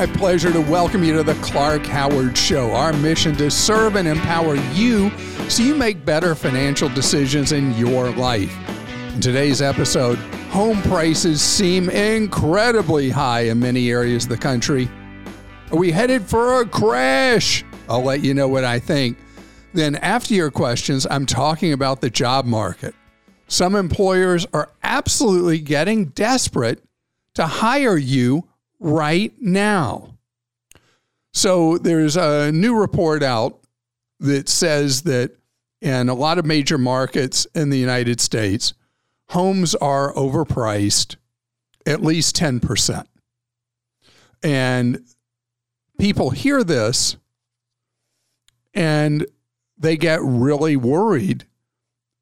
My pleasure to welcome you to the Clark Howard Show. Our mission to serve and empower you so you make better financial decisions in your life. In today's episode, home prices seem incredibly high in many areas of the country. Are we headed for a crash? I'll let you know what I think. Then, after your questions, I'm talking about the job market. Some employers are absolutely getting desperate to hire you right now. So, there's a new report out that says that in a lot of major markets in the United States, homes are overpriced at least 10%. And people hear this and they get really worried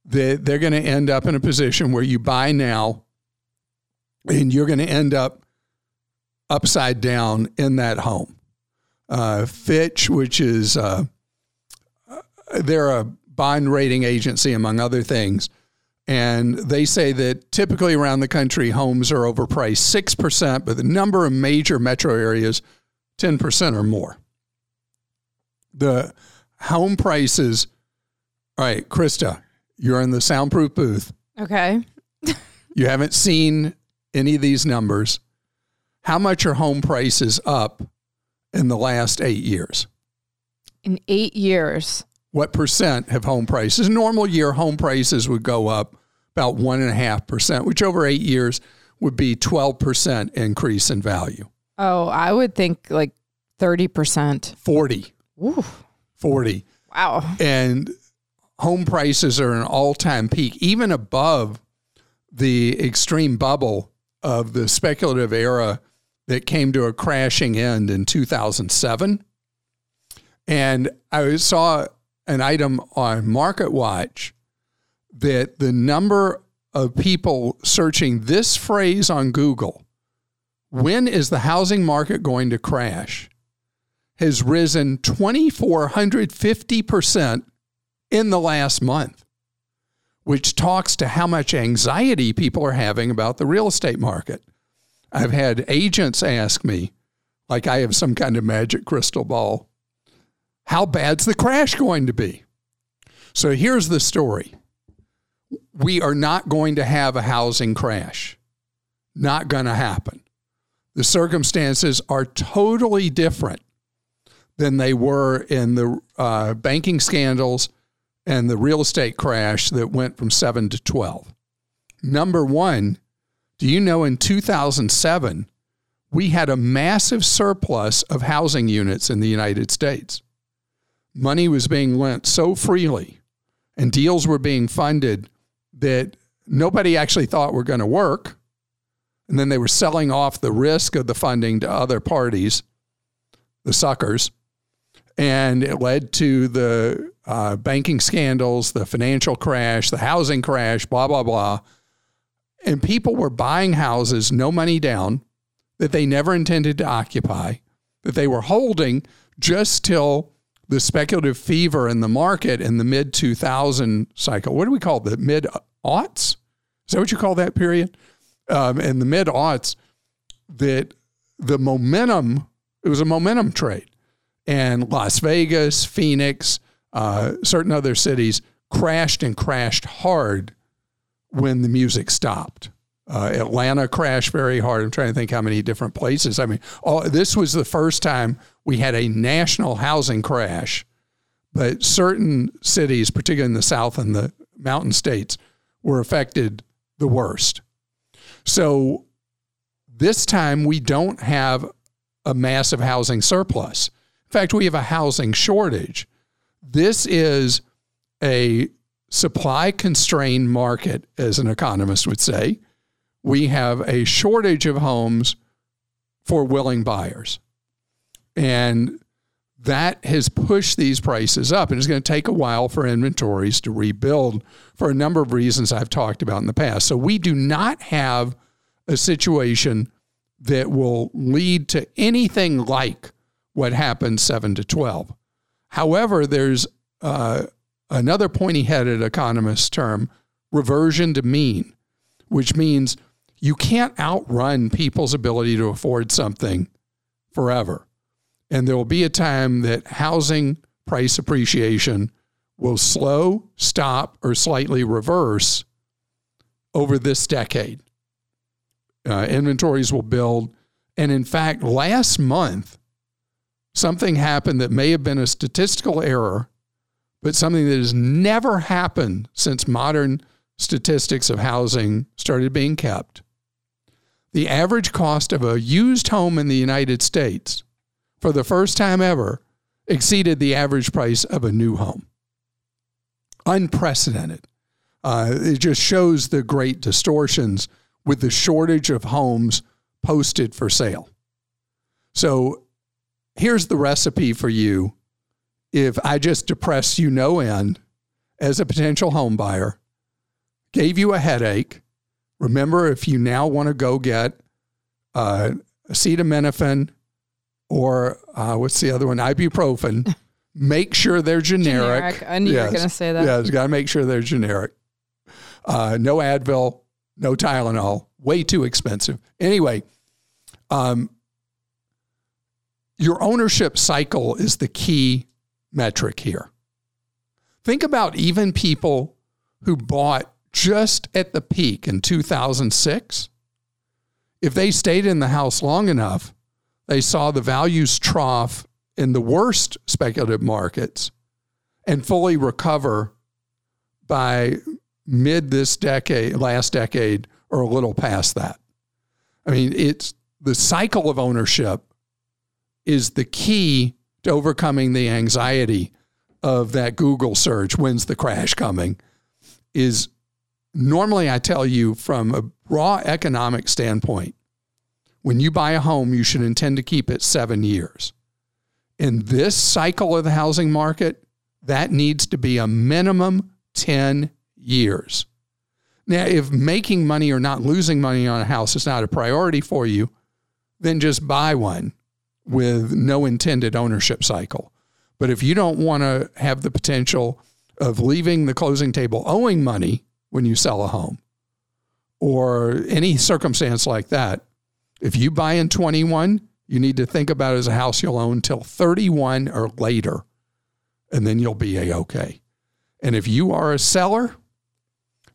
that they're going to end up in a position where you buy now and you're going to end up upside down in that home. Uh, Fitch, which is uh, they're a bond rating agency among other things, and they say that typically around the country homes are overpriced six percent, but the number of major metro areas 10% or more. The home prices, all right, Krista, you're in the soundproof booth. Okay. You haven't seen any of these numbers. How much are home prices up in the last eight years? In eight years. What percent have home prices? Normal year, home prices would go up about one and a half percent, which over eight years would be 12% increase in value. Oh, I would think like 30%. 40. Ooh. 40. Wow. And home prices are an all time peak, even above the extreme bubble of the speculative era that came to a crashing end in 2007. And I saw an item on Market Watch that the number of people searching this phrase on Google, when is the housing market going to crash, has risen 2,450% in the last month, which talks to how much anxiety people are having about the real estate market. I've had agents ask me, like I have some kind of magic crystal ball, how bad's the crash going to be? So here's the story we are not going to have a housing crash. Not going to happen. The circumstances are totally different than they were in the uh, banking scandals and the real estate crash that went from 7 to 12. Number one, do you know in 2007, we had a massive surplus of housing units in the United States? Money was being lent so freely and deals were being funded that nobody actually thought were going to work. And then they were selling off the risk of the funding to other parties, the suckers. And it led to the uh, banking scandals, the financial crash, the housing crash, blah, blah, blah. And people were buying houses, no money down, that they never intended to occupy, that they were holding just till the speculative fever in the market in the mid 2000 cycle. What do we call it? The mid aughts? Is that what you call that period? Um, in the mid aughts, that the momentum, it was a momentum trade. And Las Vegas, Phoenix, uh, certain other cities crashed and crashed hard when the music stopped. Uh, Atlanta crashed very hard. I'm trying to think how many different places. I mean, all, this was the first time we had a national housing crash, but certain cities, particularly in the South and the mountain states, were affected the worst. So this time we don't have a massive housing surplus. In fact, we have a housing shortage. This is a supply constrained market, as an economist would say, we have a shortage of homes for willing buyers. And that has pushed these prices up. And it's going to take a while for inventories to rebuild for a number of reasons I've talked about in the past. So we do not have a situation that will lead to anything like what happened 7 to 12. However, there's uh, another pointy headed economist term, reversion to mean, which means you can't outrun people's ability to afford something forever. And there will be a time that housing price appreciation will slow, stop, or slightly reverse over this decade. Uh, inventories will build. And in fact, last month, something happened that may have been a statistical error, but something that has never happened since modern statistics of housing started being kept. The average cost of a used home in the United States for the first time ever, exceeded the average price of a new home. Unprecedented. Uh, it just shows the great distortions with the shortage of homes posted for sale. So here's the recipe for you. If I just depress you no end as a potential home buyer, gave you a headache, remember if you now want to go get uh, acetaminophen or uh, what's the other one? Ibuprofen. make sure they're generic. generic. I knew yes. you were going to say that. Yeah, you've got to make sure they're generic. Uh, no Advil, no Tylenol. Way too expensive. Anyway, um, your ownership cycle is the key metric here. Think about even people who bought just at the peak in 2006. If they stayed in the house long enough, they saw the values trough in the worst speculative markets and fully recover by mid this decade, last decade, or a little past that. I mean, it's the cycle of ownership is the key overcoming the anxiety of that Google search, when's the crash coming? Is normally I tell you from a raw economic standpoint, when you buy a home, you should intend to keep it seven years. In this cycle of the housing market, that needs to be a minimum 10 years. Now, if making money or not losing money on a house is not a priority for you, then just buy one with no intended ownership cycle. But if you don't want to have the potential of leaving the closing table owing money when you sell a home or any circumstance like that, if you buy in 21, you need to think about it as a house you'll own till 31 or later, and then you'll be a okay. And if you are a seller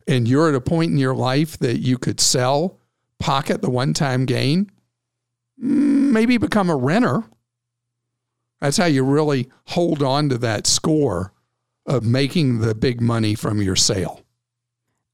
and you're at a point in your life that you could sell, pocket the one time gain, maybe become a renter. That's how you really hold on to that score of making the big money from your sale.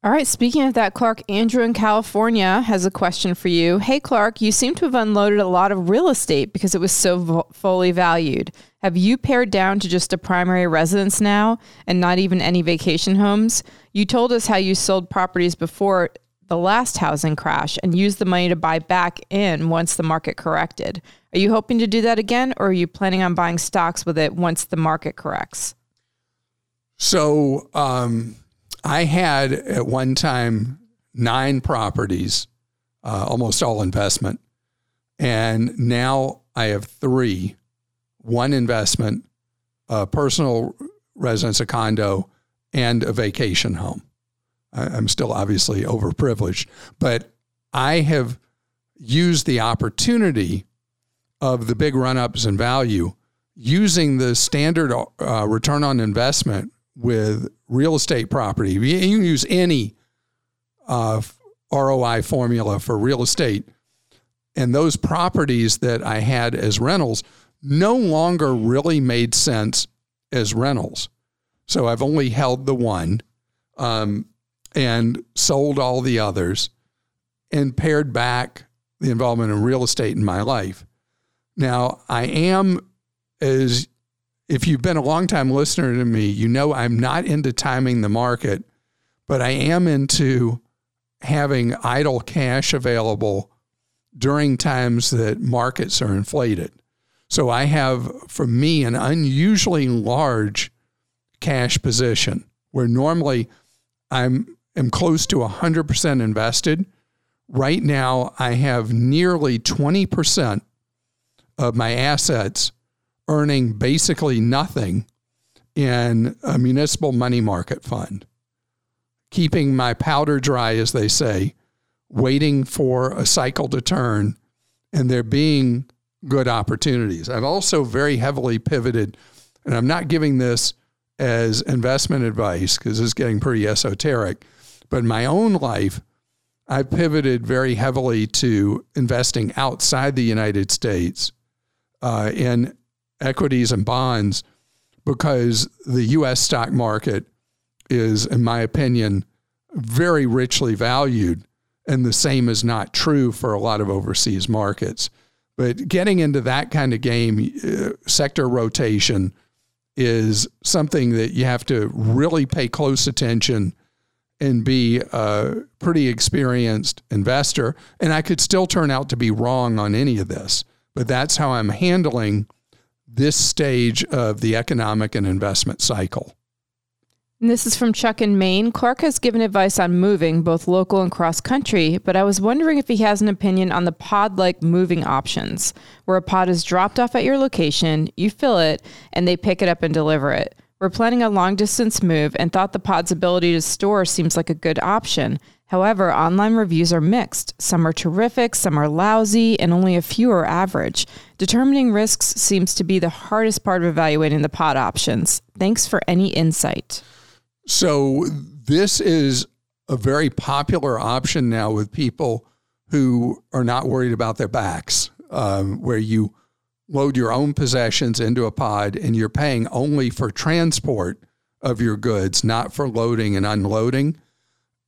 All right, speaking of that, Clark, Andrew in California has a question for you. Hey, Clark, you seem to have unloaded a lot of real estate because it was so vo- fully valued. Have you pared down to just a primary residence now and not even any vacation homes? You told us how you sold properties before the last housing crash and use the money to buy back in once the market corrected. Are you hoping to do that again, or are you planning on buying stocks with it once the market corrects? So, um I had at one time nine properties, uh, almost all investment. And now I have three one investment, a personal residence, a condo, and a vacation home. I'm still obviously overprivileged, but I have used the opportunity of the big run ups in value using the standard uh, return on investment with real estate property. You can use any uh, ROI formula for real estate. And those properties that I had as rentals no longer really made sense as rentals. So I've only held the one um, and sold all the others and pared back the involvement in real estate in my life. Now, I am, as if you've been a long-time listener to me, you know I'm not into timing the market, but I am into having idle cash available during times that markets are inflated. So I have, for me, an unusually large cash position where normally I'm am close to 100% invested. Right now, I have nearly 20% of my assets earning basically nothing in a municipal money market fund, keeping my powder dry, as they say, waiting for a cycle to turn and there being good opportunities. I've also very heavily pivoted, and I'm not giving this as investment advice because it's getting pretty esoteric, but in my own life, I pivoted very heavily to investing outside the United States uh, in equities and bonds because the U.S. stock market is, in my opinion, very richly valued. And the same is not true for a lot of overseas markets. But getting into that kind of game, uh, sector rotation is something that you have to really pay close attention and be a pretty experienced investor. And I could still turn out to be wrong on any of this, but that's how I'm handling this stage of the economic and investment cycle. And this is from Chuck in Maine. Clark has given advice on moving, both local and cross country, but I was wondering if he has an opinion on the pod like moving options, where a pod is dropped off at your location, you fill it, and they pick it up and deliver it. We're planning a long distance move and thought the pod's ability to store seems like a good option. However, online reviews are mixed. Some are terrific, some are lousy, and only a few are average. Determining risks seems to be the hardest part of evaluating the pod options. Thanks for any insight. So this is a very popular option now with people who are not worried about their backs, um, where you load your own possessions into a pod and you're paying only for transport of your goods, not for loading and unloading.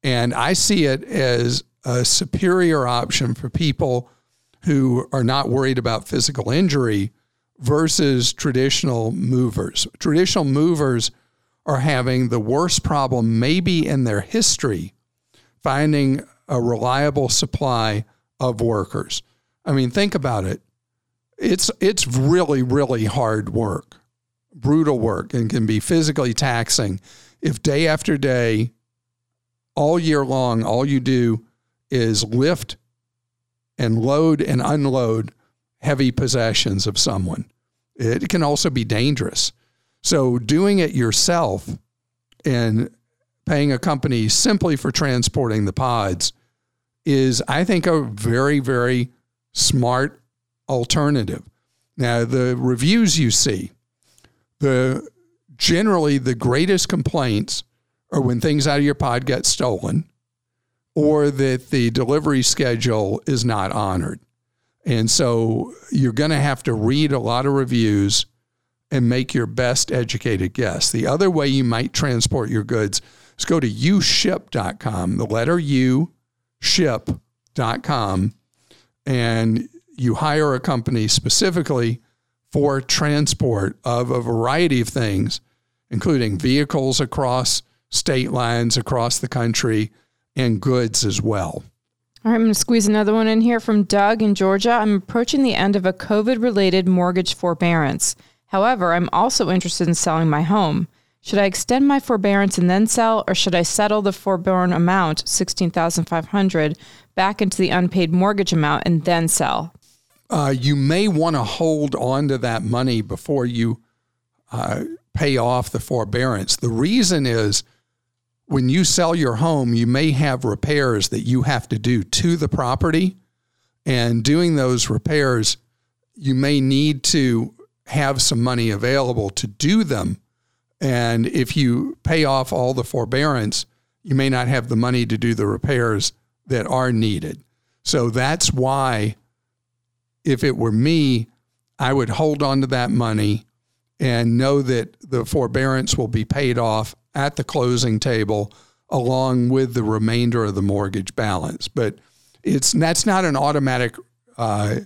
And I see it as a superior option for people who are not worried about physical injury versus traditional movers. Traditional movers are having the worst problem, maybe in their history, finding a reliable supply of workers. I mean, think about it. It's it's really really hard work, brutal work, and can be physically taxing. If day after day, all year long, all you do is lift and load and unload heavy possessions of someone. It can also be dangerous. So doing it yourself and paying a company simply for transporting the pods is, I think, a very, very smart alternative. Now, the reviews you see, the generally the greatest complaints are when things out of your pod get stolen or that the delivery schedule is not honored. And so you're going to have to read a lot of reviews and make your best educated guess. The other way you might transport your goods is go to uship.com, the letter U, ship.com, and you hire a company specifically for transport of a variety of things, including vehicles across state lines across the country and goods as well. All right, I'm going to squeeze another one in here from Doug in Georgia. I'm approaching the end of a COVID related mortgage forbearance. However, I'm also interested in selling my home. Should I extend my forbearance and then sell, or should I settle the forborne amount, sixteen thousand five hundred, back into the unpaid mortgage amount and then sell? Uh, you may want to hold on to that money before you uh, pay off the forbearance. The reason is when you sell your home, you may have repairs that you have to do to the property, and doing those repairs, you may need to have some money available to do them. And if you pay off all the forbearance, you may not have the money to do the repairs that are needed. So that's why, if it were me, I would hold on to that money and know that the forbearance will be paid off at the closing table along with the remainder of the mortgage balance. But it's that's not an automatic uh,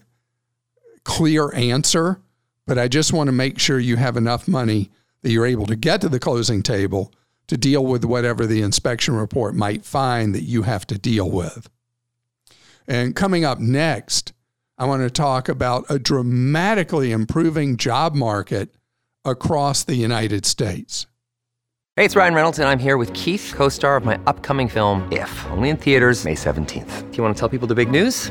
clear answer but I just want to make sure you have enough money that you're able to get to the closing table to deal with whatever the inspection report might find that you have to deal with. And coming up next, I want to talk about a dramatically improving job market across the United States. Hey, it's Ryan Reynolds, and I'm here with Keith, co star of my upcoming film, If, only in theaters, May 17th. Do you want to tell people the big news?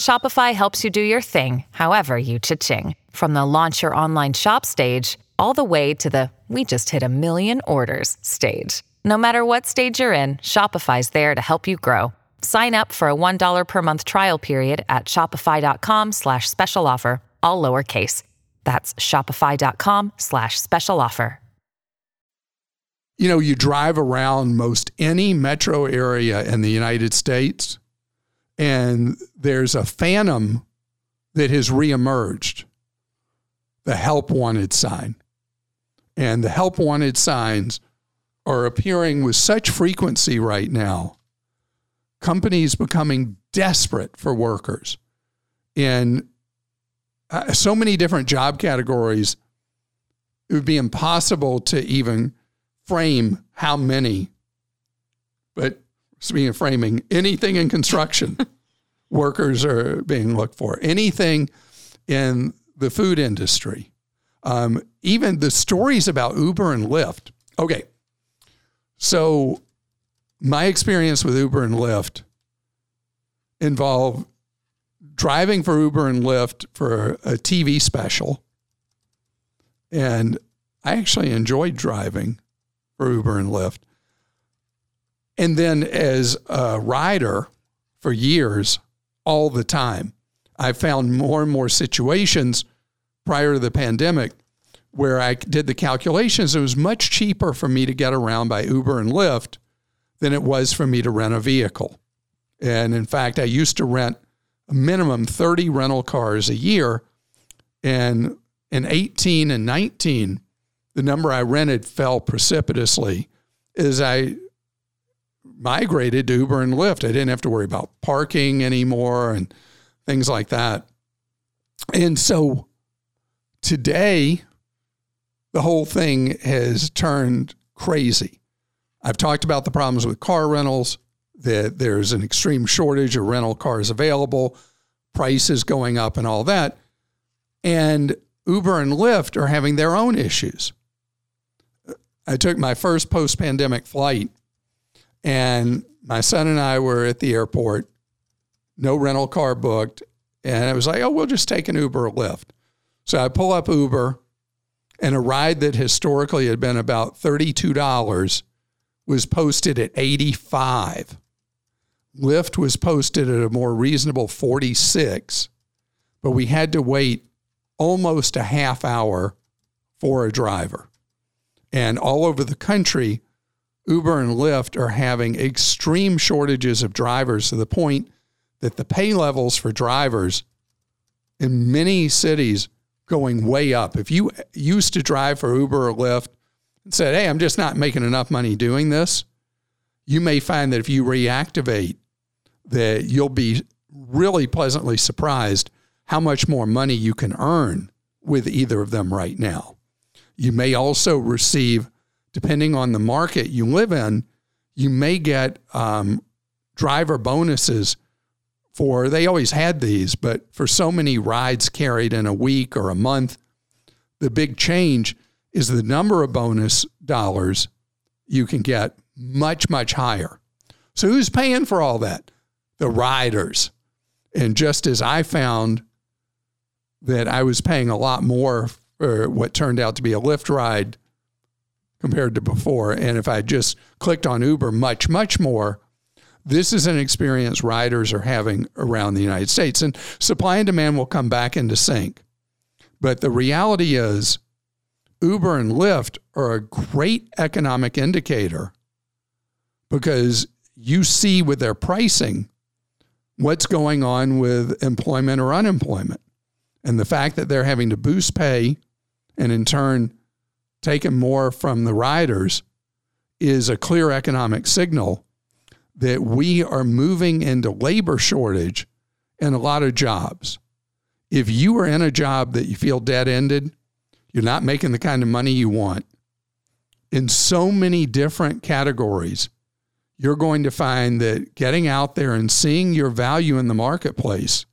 Shopify helps you do your thing, however you cha-ching. From the launch your online shop stage, all the way to the we just hit a million orders stage. No matter what stage you're in, Shopify's there to help you grow. Sign up for a $1 per month trial period at shopify.com slash special offer, all lowercase. That's shopify.com slash special offer. You know, you drive around most any metro area in the United States – and there's a phantom that has reemerged the help wanted sign. And the help wanted signs are appearing with such frequency right now. Companies becoming desperate for workers in uh, so many different job categories. It would be impossible to even frame how many. But speaking of framing, anything in construction, workers are being looked for. Anything in the food industry, um, even the stories about Uber and Lyft. Okay, so my experience with Uber and Lyft involved driving for Uber and Lyft for a TV special. And I actually enjoyed driving for Uber and Lyft. And then as a rider for years, all the time, I found more and more situations prior to the pandemic where I did the calculations. It was much cheaper for me to get around by Uber and Lyft than it was for me to rent a vehicle. And in fact, I used to rent a minimum 30 rental cars a year. And in 18 and 19, the number I rented fell precipitously as I migrated to Uber and Lyft. I didn't have to worry about parking anymore and things like that. And so today, the whole thing has turned crazy. I've talked about the problems with car rentals, that there's an extreme shortage of rental cars available, prices going up, and all that. And Uber and Lyft are having their own issues. I took my first post pandemic flight and my son and I were at the airport, no rental car booked. And I was like, oh, we'll just take an Uber or Lyft. So I pull up Uber, and a ride that historically had been about $32 was posted at 85. Lyft was posted at a more reasonable 46, but we had to wait almost a half hour for a driver. And all over the country, Uber and Lyft are having extreme shortages of drivers to the point that the pay levels for drivers in many cities going way up. If you used to drive for Uber or Lyft and said, "Hey, I'm just not making enough money doing this," you may find that if you reactivate that you'll be really pleasantly surprised how much more money you can earn with either of them right now. You may also receive depending on the market you live in, you may get um, driver bonuses for, they always had these, but for so many rides carried in a week or a month, the big change is the number of bonus dollars you can get much, much higher. So who's paying for all that? The riders. And just as I found that I was paying a lot more for what turned out to be a Lyft ride compared to before. And if I just clicked on Uber much, much more, this is an experience riders are having around the United States. And supply and demand will come back into sync. But the reality is, Uber and Lyft are a great economic indicator because you see with their pricing what's going on with employment or unemployment. And the fact that they're having to boost pay and in turn taking more from the riders is a clear economic signal that we are moving into labor shortage in a lot of jobs. If you are in a job that you feel dead ended, you're not making the kind of money you want. In so many different categories, you're going to find that getting out there and seeing your value in the marketplace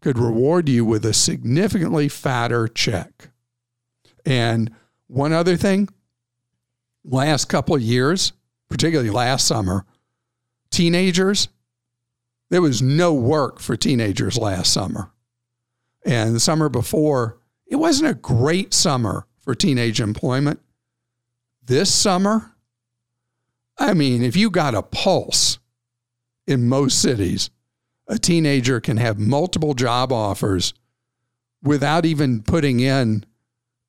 could reward you with a significantly fatter check. And one other thing, last couple years, particularly last summer, teenagers, there was no work for teenagers last summer. And the summer before, it wasn't a great summer for teenage employment. This summer, I mean, if you got a pulse in most cities, a teenager can have multiple job offers without even putting in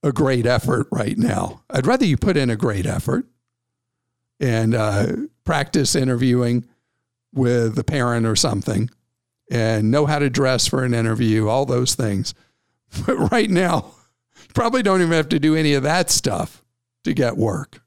a great effort right now. I'd rather you put in a great effort and uh, practice interviewing with a parent or something and know how to dress for an interview, all those things. But right now, you probably don't even have to do any of that stuff to get work.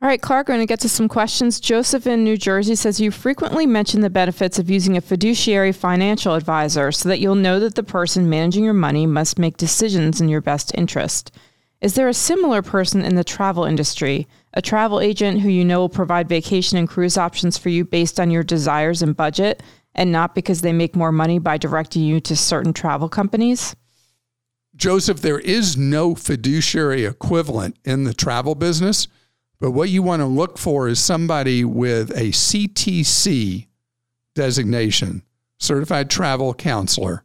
All right, Clark, we're going to get to some questions. Joseph in New Jersey says you frequently mention the benefits of using a fiduciary financial advisor so that you'll know that the person managing your money must make decisions in your best interest. Is there a similar person in the travel industry, a travel agent who you know will provide vacation and cruise options for you based on your desires and budget, and not because they make more money by directing you to certain travel companies? Joseph, there is no fiduciary equivalent in the travel business, but what you want to look for is somebody with a CTC designation, certified travel counselor.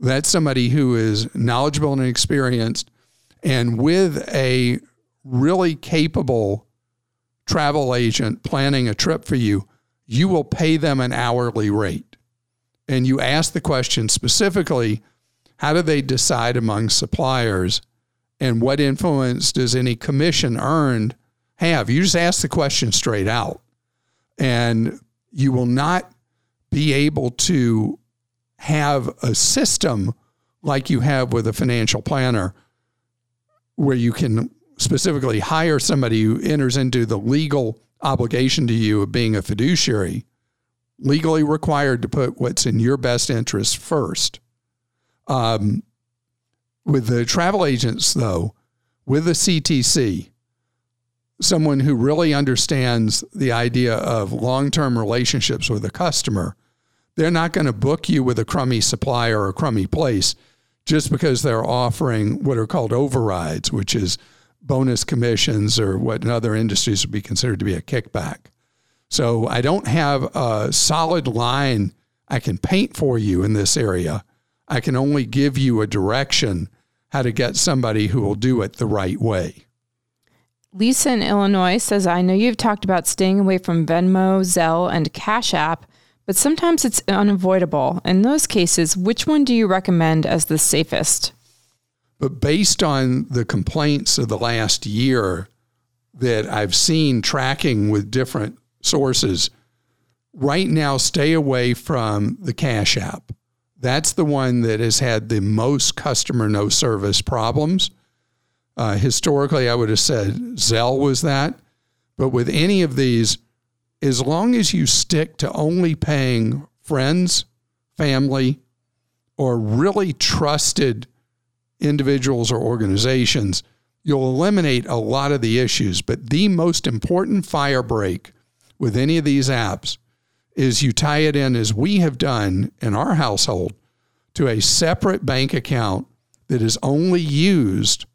That's somebody who is knowledgeable and experienced and with a really capable travel agent planning a trip for you, you will pay them an hourly rate. And you ask the question specifically how do they decide among suppliers and what influence does any commission earned have? You just ask the question straight out. And you will not be able to have a system like you have with a financial planner where you can specifically hire somebody who enters into the legal obligation to you of being a fiduciary, legally required to put what's in your best interest first. Um, with the travel agents, though, with the CTC, someone who really understands the idea of long term relationships with a customer, they're not going to book you with a crummy supplier or a crummy place just because they're offering what are called overrides, which is bonus commissions or what in other industries would be considered to be a kickback. So I don't have a solid line I can paint for you in this area. I can only give you a direction how to get somebody who will do it the right way. Lisa in Illinois says, I know you've talked about staying away from Venmo, Zelle, and Cash App, but sometimes it's unavoidable. In those cases, which one do you recommend as the safest? But based on the complaints of the last year that I've seen tracking with different sources, right now stay away from the Cash App. That's the one that has had the most customer no service problems. Uh, historically, I would have said Zelle was that. But with any of these, as long as you stick to only paying friends, family, or really trusted individuals or organizations, you'll eliminate a lot of the issues. But the most important fire break with any of these apps is you tie it in, as we have done in our household, to a separate bank account that is only used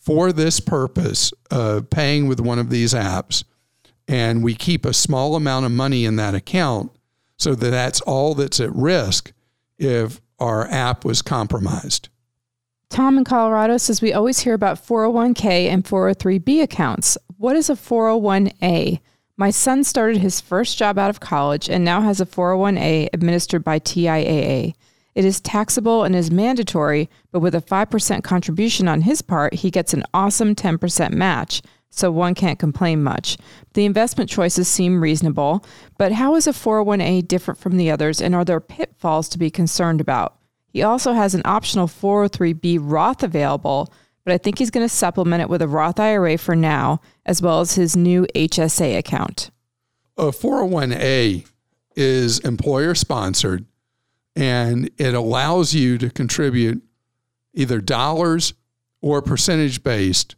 for this purpose of paying with one of these apps and we keep a small amount of money in that account so that that's all that's at risk if our app was compromised. Tom in Colorado says we always hear about 401k and 403b accounts. What is a 401a? My son started his first job out of college and now has a 401a administered by TIAA. It is taxable and is mandatory, but with a 5% contribution on his part, he gets an awesome 10% match, so one can't complain much. The investment choices seem reasonable, but how is a 401a different from the others, and are there pitfalls to be concerned about? He also has an optional 403b Roth available, but I think he's going to supplement it with a Roth IRA for now, as well as his new HSA account. A 401a is employer sponsored and it allows you to contribute either dollars or percentage based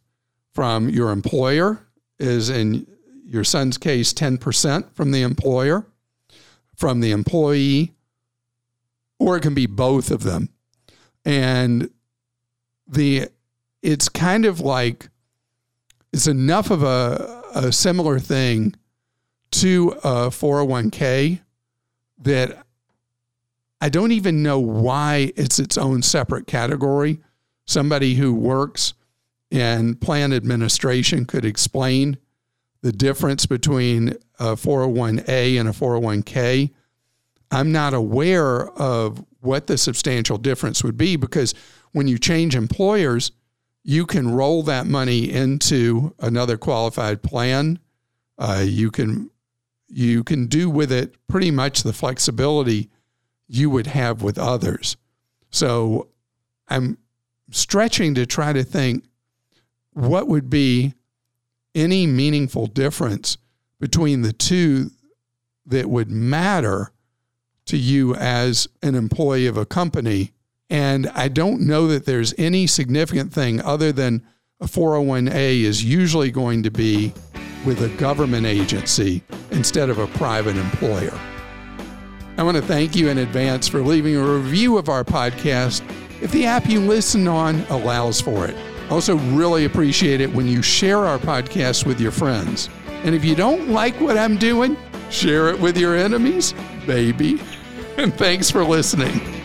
from your employer, is in your son's case 10% from the employer, from the employee, or it can be both of them. And the it's kind of like it's enough of a, a similar thing to a 401k that I don't even know why it's its own separate category. Somebody who works in plan administration could explain the difference between a 401a and a 401k. I'm not aware of what the substantial difference would be because when you change employers, you can roll that money into another qualified plan. Uh, you can you can do with it pretty much the flexibility you would have with others. So I'm stretching to try to think what would be any meaningful difference between the two that would matter to you as an employee of a company. And I don't know that there's any significant thing other than a 401a is usually going to be with a government agency instead of a private employer. I want to thank you in advance for leaving a review of our podcast if the app you listen on allows for it. Also, really appreciate it when you share our podcast with your friends. And if you don't like what I'm doing, share it with your enemies, baby. And thanks for listening.